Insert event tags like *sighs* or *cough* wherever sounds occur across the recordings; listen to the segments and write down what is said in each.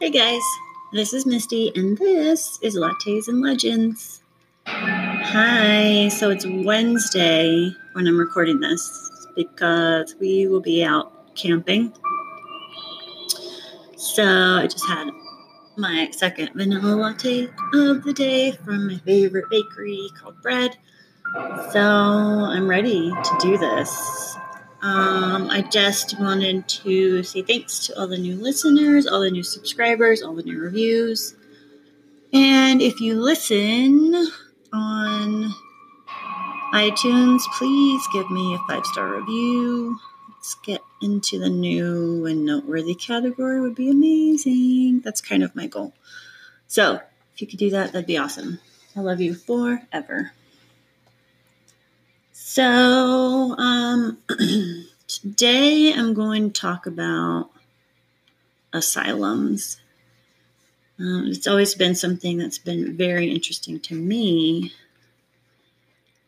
Hey guys, this is Misty, and this is Lattes and Legends. Hi, so it's Wednesday when I'm recording this because we will be out camping. So I just had my second vanilla latte of the day from my favorite bakery called Bread. So I'm ready to do this. Um, I just wanted to say thanks to all the new listeners, all the new subscribers, all the new reviews. And if you listen on iTunes, please give me a five star review. Let's get into the new and noteworthy category, would be amazing. That's kind of my goal. So, if you could do that, that'd be awesome. I love you forever. So, um, *clears throat* today I'm going to talk about asylums. Um, it's always been something that's been very interesting to me.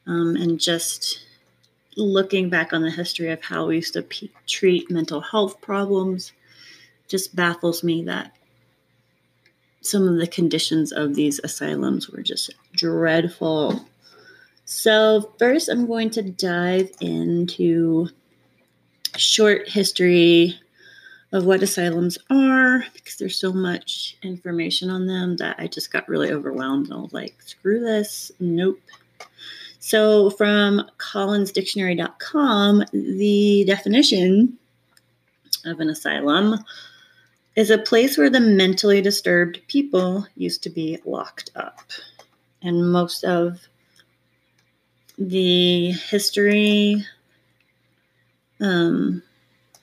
Um, and just looking back on the history of how we used to treat mental health problems just baffles me that some of the conditions of these asylums were just dreadful so, first, I'm going to dive into short history of what asylums are because there's so much information on them that I just got really overwhelmed. I was like, screw this. Nope. So, from collinsdictionary.com, the definition of an asylum is a place where the mentally disturbed people used to be locked up. And most of the history um,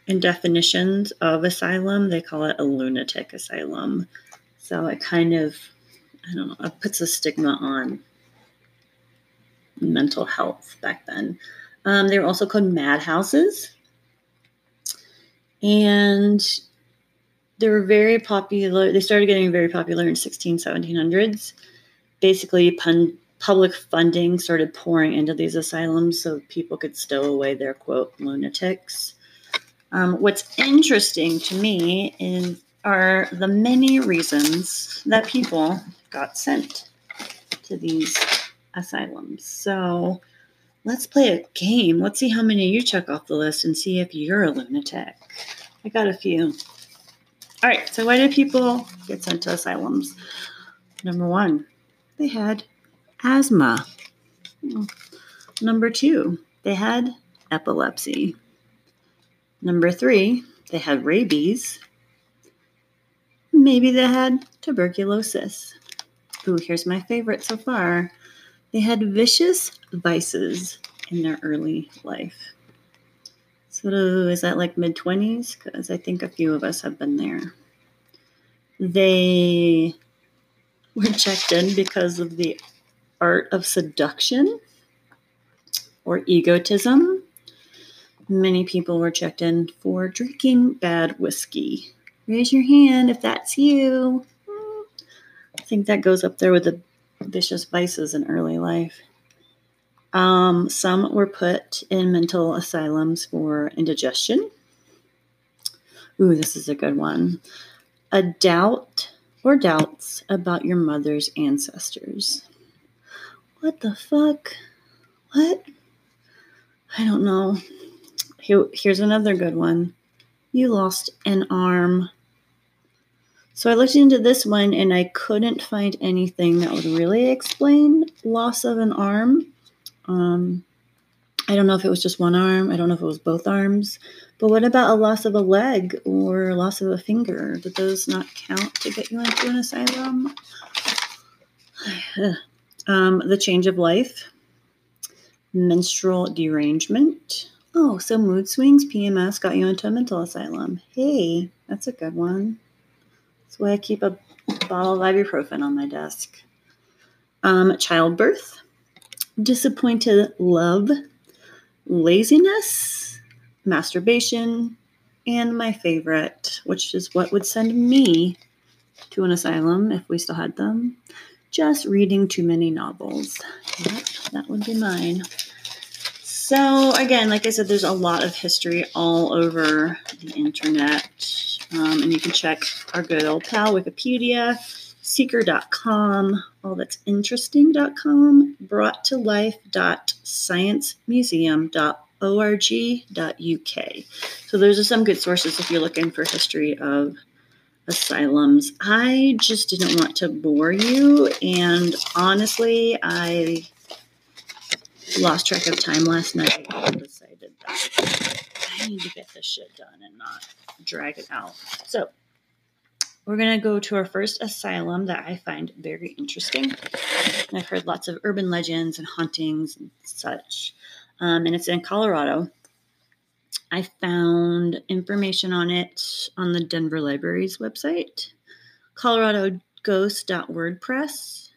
and definitions of asylum, they call it a lunatic asylum. So it kind of, I don't know, it puts a stigma on mental health back then. Um, they were also called madhouses. And they were very popular. They started getting very popular in 16, 1700s. Basically, pun- public funding started pouring into these asylums so people could stow away their quote lunatics. Um, what's interesting to me is are the many reasons that people got sent to these asylums. So let's play a game. Let's see how many you check off the list and see if you're a lunatic. I got a few. All right, so why did people get sent to asylums? Number one, they had asthma. Hmm. Number two, they had epilepsy. Number three, they had rabies. Maybe they had tuberculosis. Ooh, here's my favorite so far. They had vicious vices in their early life. So, is that like mid 20s? Because I think a few of us have been there. They were checked in because of the art of seduction or egotism. many people were checked in for drinking bad whiskey. Raise your hand if that's you. I think that goes up there with the vicious vices in early life. Um, some were put in mental asylums for indigestion. Ooh, this is a good one. A doubt or doubts about your mother's ancestors. What the fuck? What? I don't know. Here, here's another good one. You lost an arm. So I looked into this one and I couldn't find anything that would really explain loss of an arm. Um, I don't know if it was just one arm. I don't know if it was both arms. But what about a loss of a leg or loss of a finger? Did those not count to get you into an asylum? *sighs* *sighs* um, the change of life, menstrual derangement. Oh, so mood swings, PMS got you into a mental asylum. Hey, that's a good one. That's why I keep a bottle of ibuprofen on my desk. Um, childbirth, disappointed love, laziness, masturbation, and my favorite, which is what would send me to an asylum if we still had them, just reading too many novels. Yep, that would be mine. So, again, like I said, there's a lot of history all over the internet. Um, and you can check our good old pal Wikipedia, seeker.com, all that's interesting.com, brought to life.sciencemuseum.org.uk. So those are some good sources if you're looking for history of asylums. I just didn't want to bore you, and honestly, I lost track of time last night I decided that I need to get this shit done and not drag it out. So we're going to go to our first asylum that I find very interesting. And I've heard lots of urban legends and hauntings and such. Um, and it's in Colorado. I found information on it on the Denver Library's website, coloradoghost.wordpress,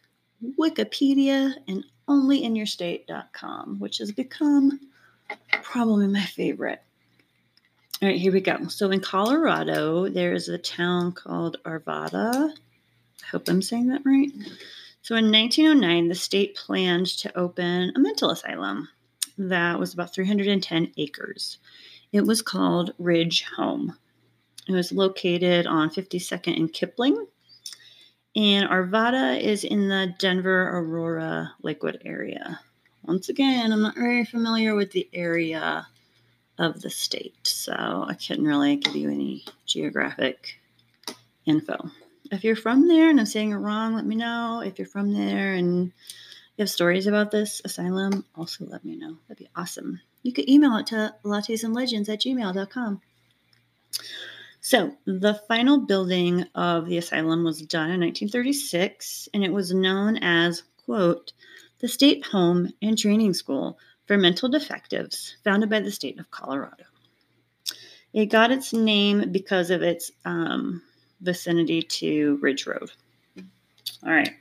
Wikipedia, and onlyinyourstate.com, which has become probably my favorite. All right, here we go. So in Colorado, there is a town called Arvada. I hope I'm saying that right. So in 1909, the state planned to open a mental asylum that was about 310 acres. It was called Ridge Home. It was located on 52nd and Kipling. And Arvada is in the Denver Aurora Lakewood area. Once again, I'm not very familiar with the area of the state, so I couldn't really give you any geographic info. If you're from there and I'm saying it wrong, let me know. If you're from there and you have stories about this asylum, also let me know. That'd be awesome. You could email it to lattesandlegends at gmail.com. So, the final building of the asylum was done in 1936, and it was known as, quote, the State Home and Training School for Mental Defectives, founded by the state of Colorado. It got its name because of its um, vicinity to Ridge Road. All right,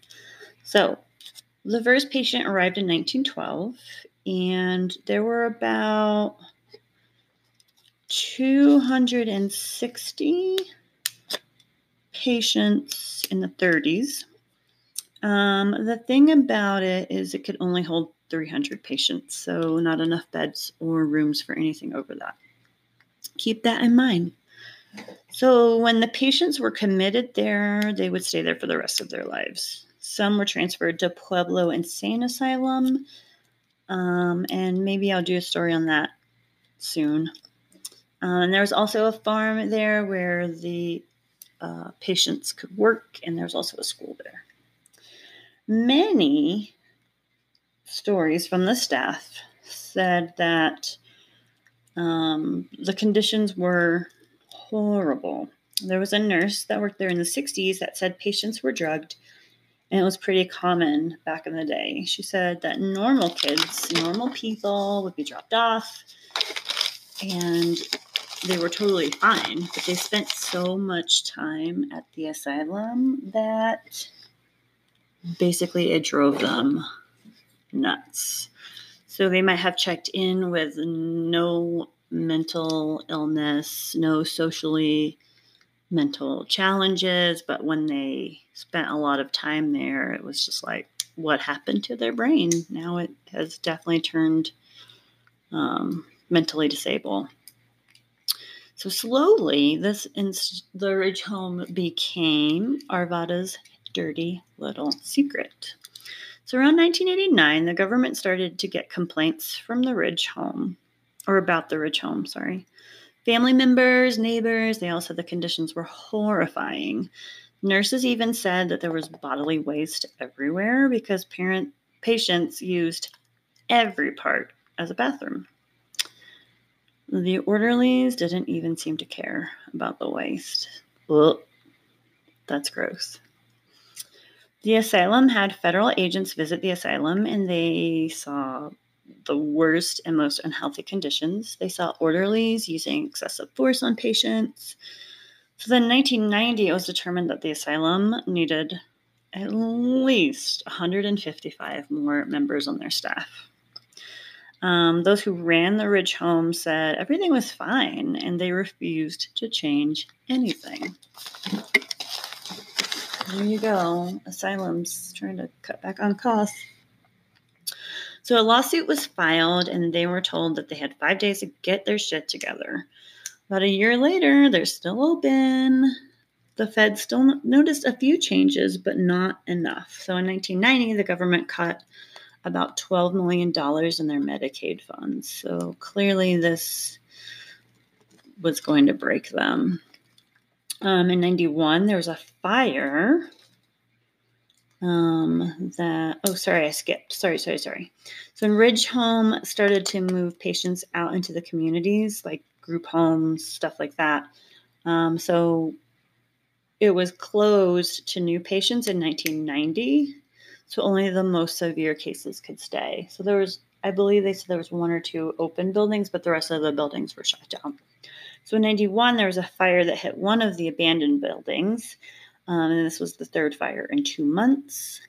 so first patient arrived in 1912, and there were about 260 patients in the 30s. Um, the thing about it is it could only hold 300 patients, so not enough beds or rooms for anything over that. Keep that in mind. So, when the patients were committed there, they would stay there for the rest of their lives. Some were transferred to Pueblo Insane Asylum, um, and maybe I'll do a story on that soon. Uh, and there was also a farm there where the uh, patients could work, and there's also a school there. Many stories from the staff said that um, the conditions were horrible. There was a nurse that worked there in the 60s that said patients were drugged, and it was pretty common back in the day. She said that normal kids, normal people would be dropped off, and they were totally fine, but they spent so much time at the asylum that basically it drove them nuts. So they might have checked in with no mental illness, no socially mental challenges, but when they spent a lot of time there, it was just like, what happened to their brain? Now it has definitely turned um, mentally disabled. So slowly, this inst- the Ridge home became Arvada's dirty little secret. So around 1989, the government started to get complaints from the Ridge home, or about the Ridge home, sorry. Family members, neighbors, they all said the conditions were horrifying. Nurses even said that there was bodily waste everywhere because parent patients used every part as a bathroom. The orderlies didn't even seem to care about the waste. Ugh, that's gross. The asylum had federal agents visit the asylum and they saw the worst and most unhealthy conditions. They saw orderlies using excessive force on patients. So then in 1990, it was determined that the asylum needed at least 155 more members on their staff. Um, those who ran the Ridge home said everything was fine and they refused to change anything. There you go. Asylums trying to cut back on costs. So a lawsuit was filed, and they were told that they had five days to get their shit together. About a year later, they're still open. The Fed still noticed a few changes, but not enough. So in 1990, the government cut about $12 million in their Medicaid funds. So clearly, this was going to break them. Um, in 91, there was a fire um, that, oh, sorry, I skipped. Sorry, sorry, sorry. So when Ridge Home started to move patients out into the communities, like group homes, stuff like that. Um, so it was closed to new patients in 1990. So only the most severe cases could stay. So there was, I believe they said there was one or two open buildings, but the rest of the buildings were shut down. So in 91, there was a fire that hit one of the abandoned buildings. Um, and this was the third fire in two months.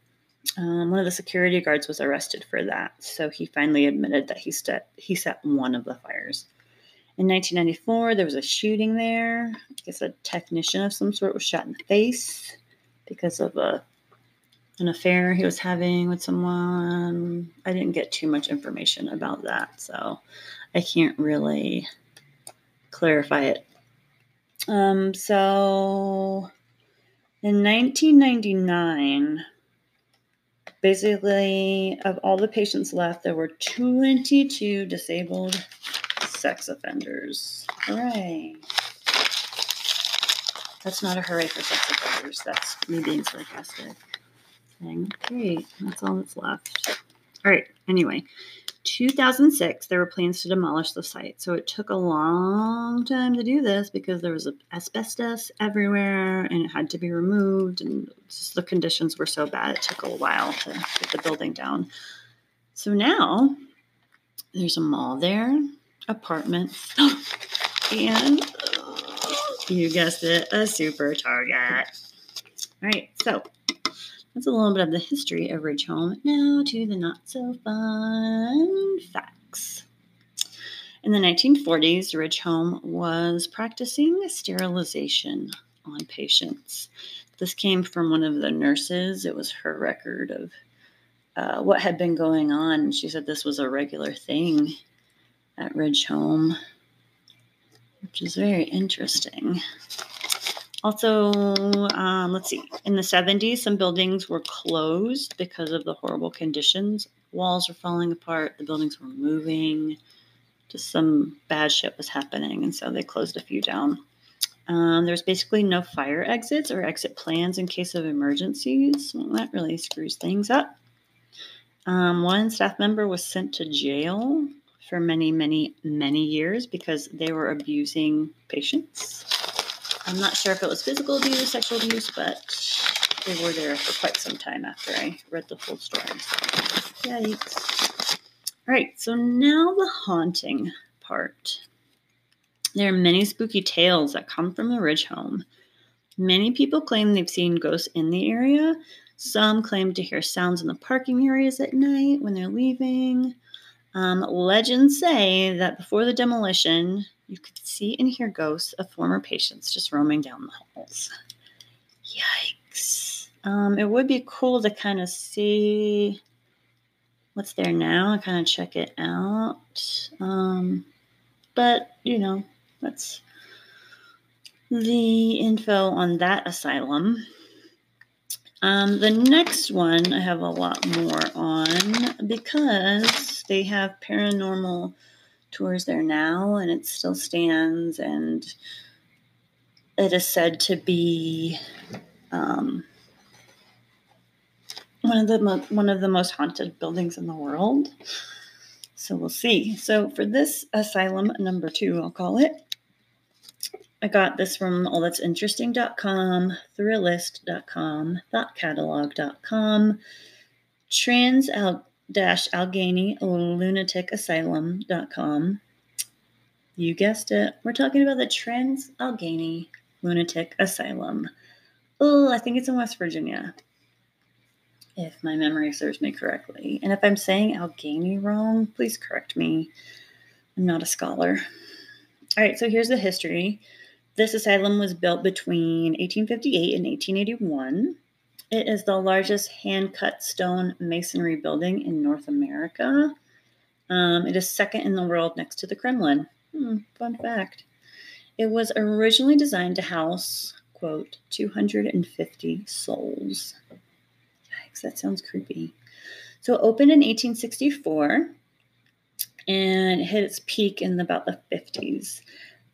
Um, one of the security guards was arrested for that. So he finally admitted that he, set, he set one of the fires. In 1994, there was a shooting there. I guess a technician of some sort was shot in the face because of a an affair he was having with someone. I didn't get too much information about that, so I can't really clarify it. Um, so in 1999, basically, of all the patients left, there were 22 disabled sex offenders. Hooray! That's not a hooray for sex offenders. That's me being sarcastic. Great, that's all that's left. All right, anyway, 2006, there were plans to demolish the site. So it took a long time to do this because there was asbestos everywhere and it had to be removed. And just the conditions were so bad, it took a while to get the building down. So now there's a mall there, apartments, *gasps* and you guessed it, a super target. All right, so that's a little bit of the history of Ridge Home. Now to the not so fun facts. In the 1940s, Ridge Home was practicing sterilization on patients. This came from one of the nurses. It was her record of uh, what had been going on. She said this was a regular thing at Ridge Home, which is very interesting. Also, um, let's see, in the 70s, some buildings were closed because of the horrible conditions. Walls were falling apart, the buildings were moving, just some bad shit was happening, and so they closed a few down. Um, there's basically no fire exits or exit plans in case of emergencies. Well, that really screws things up. Um, one staff member was sent to jail for many, many, many years because they were abusing patients. I'm not sure if it was physical abuse, sexual abuse, but they were there for quite some time after I read the full story. Yikes. All right, so now the haunting part. There are many spooky tales that come from the Ridge home. Many people claim they've seen ghosts in the area. Some claim to hear sounds in the parking areas at night when they're leaving. Um, legends say that before the demolition, you could see and hear ghosts of former patients just roaming down the halls. Yikes. Um, it would be cool to kind of see what's there now and kind of check it out. Um, but, you know, that's the info on that asylum. Um, the next one I have a lot more on because they have paranormal tours there now and it still stands and it is said to be um, one of the mo- one of the most haunted buildings in the world. So we'll see. So for this asylum number two, I'll call it. I got this from allthat'sinteresting.com, thrillist.com, thoughtcatalog.com, trans dash Allegheny lunatic asylum.com. You guessed it. We're talking about the Trans Allegheny Lunatic Asylum. Oh, I think it's in West Virginia, if my memory serves me correctly. And if I'm saying Allegheny wrong, please correct me. I'm not a scholar. All right, so here's the history. This asylum was built between 1858 and 1881. It is the largest hand cut stone masonry building in North America. Um, it is second in the world next to the Kremlin. Hmm, fun fact. It was originally designed to house, quote, 250 souls. Yikes, that sounds creepy. So it opened in 1864 and hit its peak in about the 50s.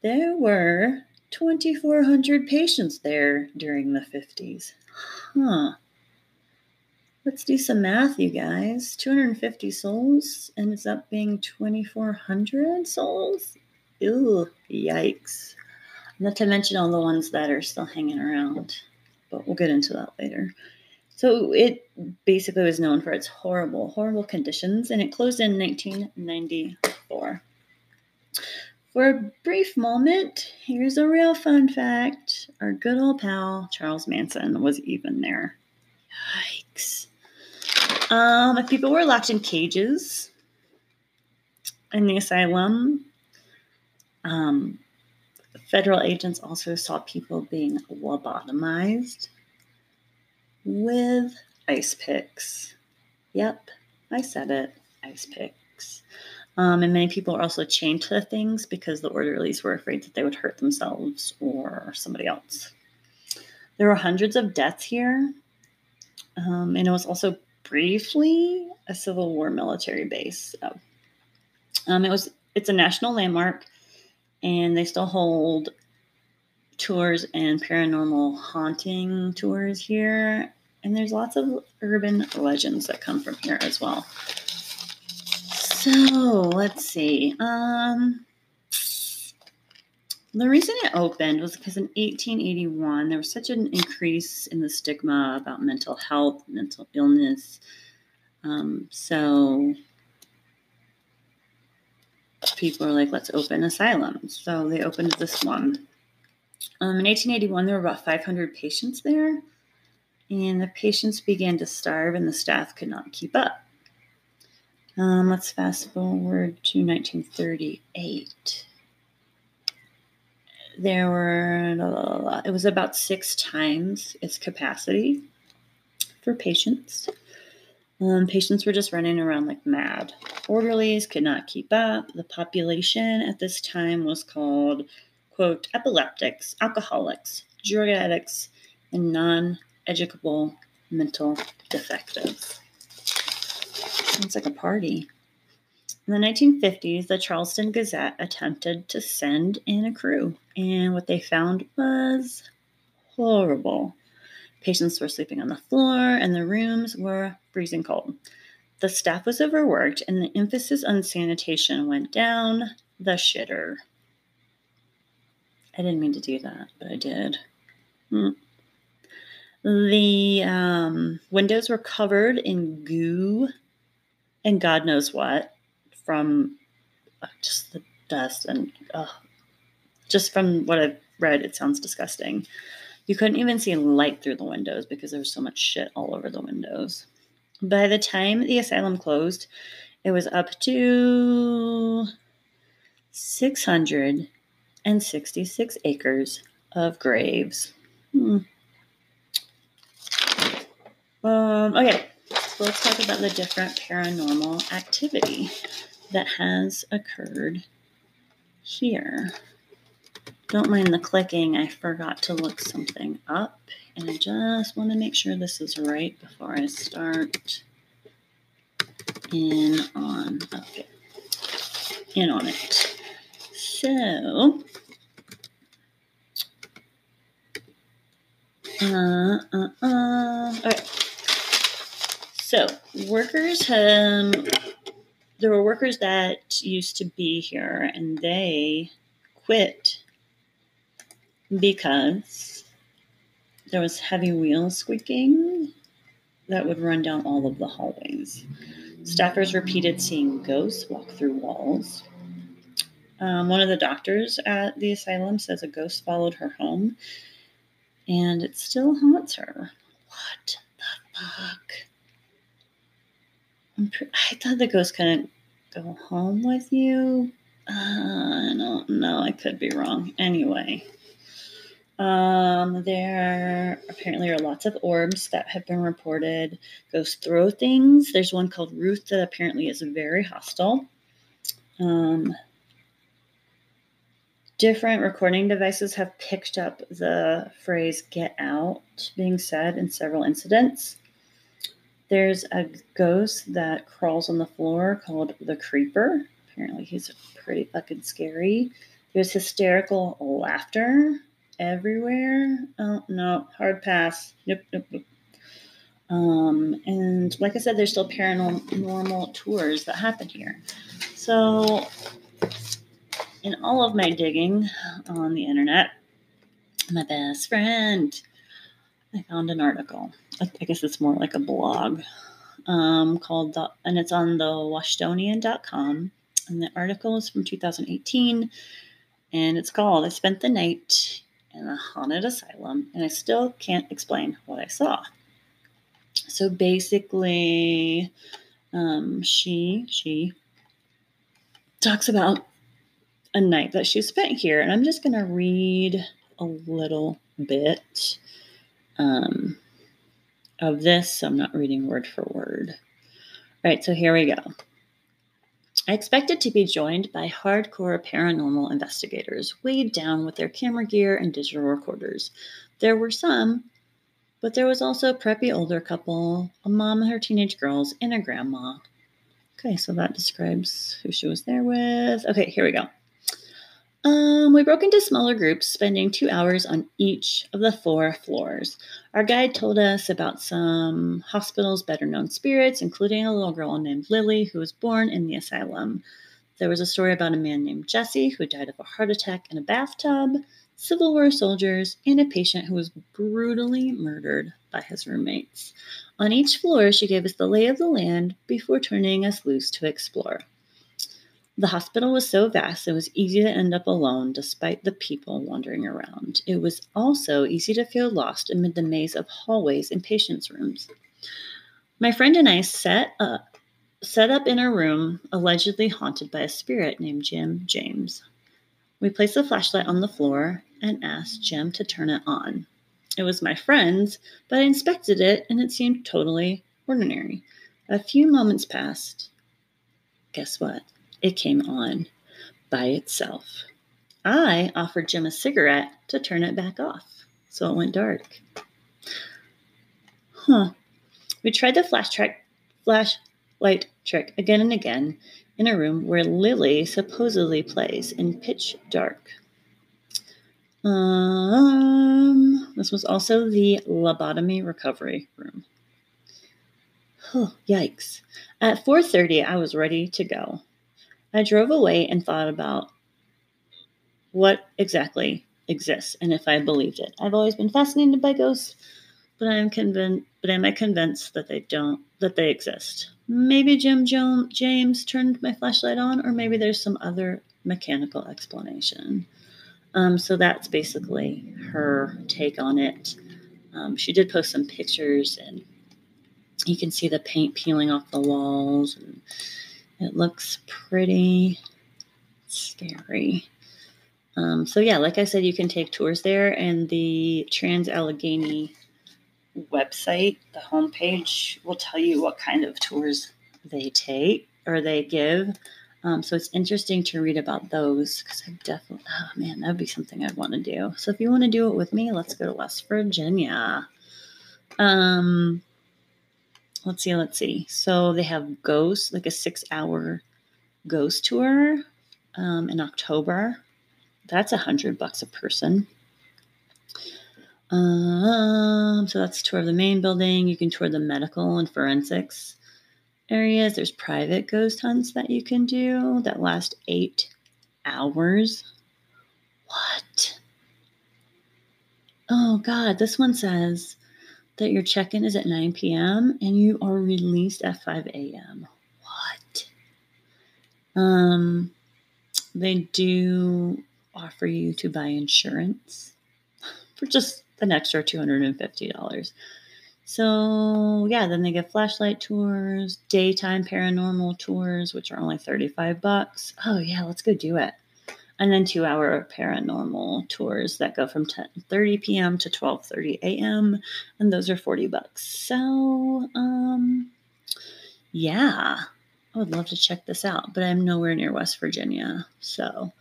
There were 2,400 patients there during the 50s. Huh. Let's do some math, you guys. 250 souls ends up being 2,400 souls? Ew, yikes. Not to mention all the ones that are still hanging around, but we'll get into that later. So it basically was known for its horrible, horrible conditions, and it closed in 1994. For a brief moment, here's a real fun fact. Our good old pal, Charles Manson, was even there. Yikes. Um, if people were locked in cages in the asylum, um, federal agents also saw people being lobotomized with ice picks. Yep, I said it. Ice picks. Um, and many people are also chained to things because the orderlies were afraid that they would hurt themselves or somebody else. There were hundreds of deaths here, um, and it was also briefly a Civil War military base. So, um, it was it's a national landmark, and they still hold tours and paranormal haunting tours here. And there's lots of urban legends that come from here as well. So let's see. Um, the reason it opened was because in 1881 there was such an increase in the stigma about mental health, mental illness. Um, so people are like, let's open asylums. So they opened this one. Um, in 1881, there were about 500 patients there, and the patients began to starve, and the staff could not keep up. Um, let's fast forward to 1938. There were, it was about six times its capacity for patients. Um, patients were just running around like mad. Orderlies could not keep up. The population at this time was called, quote, epileptics, alcoholics, drug addicts, and non educable mental defectives. Sounds like a party. In the 1950s, the Charleston Gazette attempted to send in a crew, and what they found was horrible. Patients were sleeping on the floor, and the rooms were freezing cold. The staff was overworked, and the emphasis on sanitation went down the shitter. I didn't mean to do that, but I did. Hmm. The um, windows were covered in goo and God knows what from uh, just the dust and just from what I've read, it sounds disgusting. You couldn't even see light through the windows because there was so much shit all over the windows. By the time the asylum closed, it was up to 666 acres of graves. Hmm. Um, okay, let's talk about the different paranormal activity that has occurred here. Don't mind the clicking, I forgot to look something up, and I just want to make sure this is right before I start in on okay in on it. So uh uh uh all right. So workers um there were workers that used to be here and they quit because there was heavy wheels squeaking that would run down all of the hallways. Staffers repeated seeing ghosts walk through walls. Um, one of the doctors at the asylum says a ghost followed her home and it still haunts her. What the fuck? Pre- I thought the ghost couldn't go home with you. Uh, I don't know. I could be wrong. Anyway, um, there apparently are lots of orbs that have been reported. Ghosts throw things. There's one called Ruth that apparently is very hostile. Um, different recording devices have picked up the phrase get out being said in several incidents. There's a ghost that crawls on the floor called the Creeper. Apparently, he's pretty fucking scary. There's hysterical laughter everywhere. Oh, no, hard pass. Nope, nope, nope. Um, and like I said, there's still paranormal tours that happen here. So, in all of my digging on the internet, my best friend, I found an article. I guess it's more like a blog um, called, and it's on the Washingtonian.com. And the article is from 2018, and it's called I Spent the Night in a Haunted Asylum, and I still can't explain what I saw. So basically, um, she, she talks about a night that she spent here, and I'm just going to read a little bit um, of this. I'm not reading word for word. All right, so here we go. I expected to be joined by hardcore paranormal investigators, weighed down with their camera gear and digital recorders. There were some, but there was also a preppy older couple, a mom and her teenage girls, and a grandma. Okay, so that describes who she was there with. Okay, here we go. Um, we broke into smaller groups, spending two hours on each of the four floors. Our guide told us about some hospital's better known spirits, including a little girl named Lily who was born in the asylum. There was a story about a man named Jesse who died of a heart attack in a bathtub, Civil War soldiers, and a patient who was brutally murdered by his roommates. On each floor, she gave us the lay of the land before turning us loose to explore. The hospital was so vast it was easy to end up alone despite the people wandering around. It was also easy to feel lost amid the maze of hallways and patients' rooms. My friend and I set up, set up in a room allegedly haunted by a spirit named Jim James. We placed a flashlight on the floor and asked Jim to turn it on. It was my friend's, but I inspected it and it seemed totally ordinary. A few moments passed. Guess what? It came on by itself. I offered Jim a cigarette to turn it back off, so it went dark. Huh. We tried the flash track, flashlight trick again and again in a room where Lily supposedly plays in pitch dark. Um, this was also the lobotomy recovery room. Oh, yikes. At 4:30 I was ready to go. I drove away and thought about what exactly exists and if I believed it. I've always been fascinated by ghosts, but I'm convinced but am I convinced that they don't that they exist. Maybe Jim James turned my flashlight on, or maybe there's some other mechanical explanation. Um, so that's basically her take on it. Um, she did post some pictures, and you can see the paint peeling off the walls. And It looks pretty scary. Um, so yeah, like I said, you can take tours there, and the Trans Allegheny website, the homepage, will tell you what kind of tours they take or they give. Um, so it's interesting to read about those because I definitely, oh man, that'd be something I'd want to do. So if you want to do it with me, let's go to West Virginia. Um, let's see, let's see. So they have Ghost, like a six hour ghost tour um, in October. That's a hundred bucks a person. Um, so that's tour of the main building. You can tour the medical and forensics areas. There's private ghost hunts that you can do that last eight hours. What? Oh God, this one says that your check-in is at 9 p.m. and you are released at 5 a.m. What? Um, they do offer you to buy insurance for just an extra $250. So, yeah, then they get flashlight tours, daytime paranormal tours, which are only 35 bucks. Oh, yeah, let's go do it. And then two hour paranormal tours that go from 10 30 p.m. to 12 30 a.m. And those are 40 bucks. So, um, yeah, I would love to check this out, but I'm nowhere near West Virginia. So,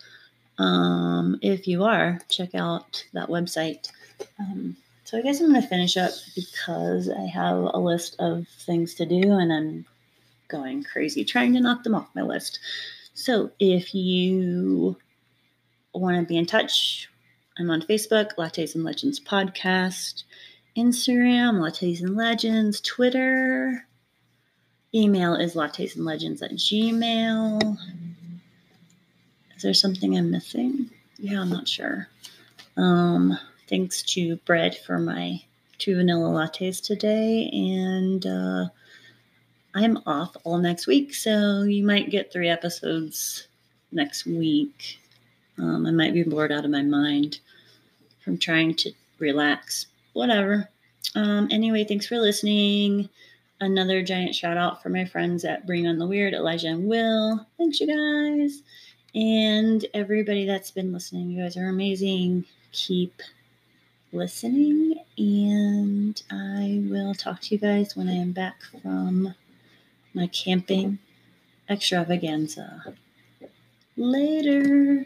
um, if you are, check out that website. Um, so I guess I'm going to finish up because I have a list of things to do and I'm going crazy trying to knock them off my list. So if you want to be in touch, I'm on Facebook, Lattes and Legends Podcast, Instagram, Lattes and Legends, Twitter. Email is lattes and legends at gmail. Is there something I'm missing? Yeah, I'm not sure. Um, Thanks to Bread for my two vanilla lattes today. And uh, I'm off all next week, so you might get three episodes next week. Um, I might be bored out of my mind from trying to relax. Whatever. Um, anyway, thanks for listening. Another giant shout out for my friends at Bring on the Weird, Elijah and Will. Thanks, you guys. And everybody that's been listening, you guys are amazing. Keep listening, and I will talk to you guys when I am back from my camping extravaganza. Later.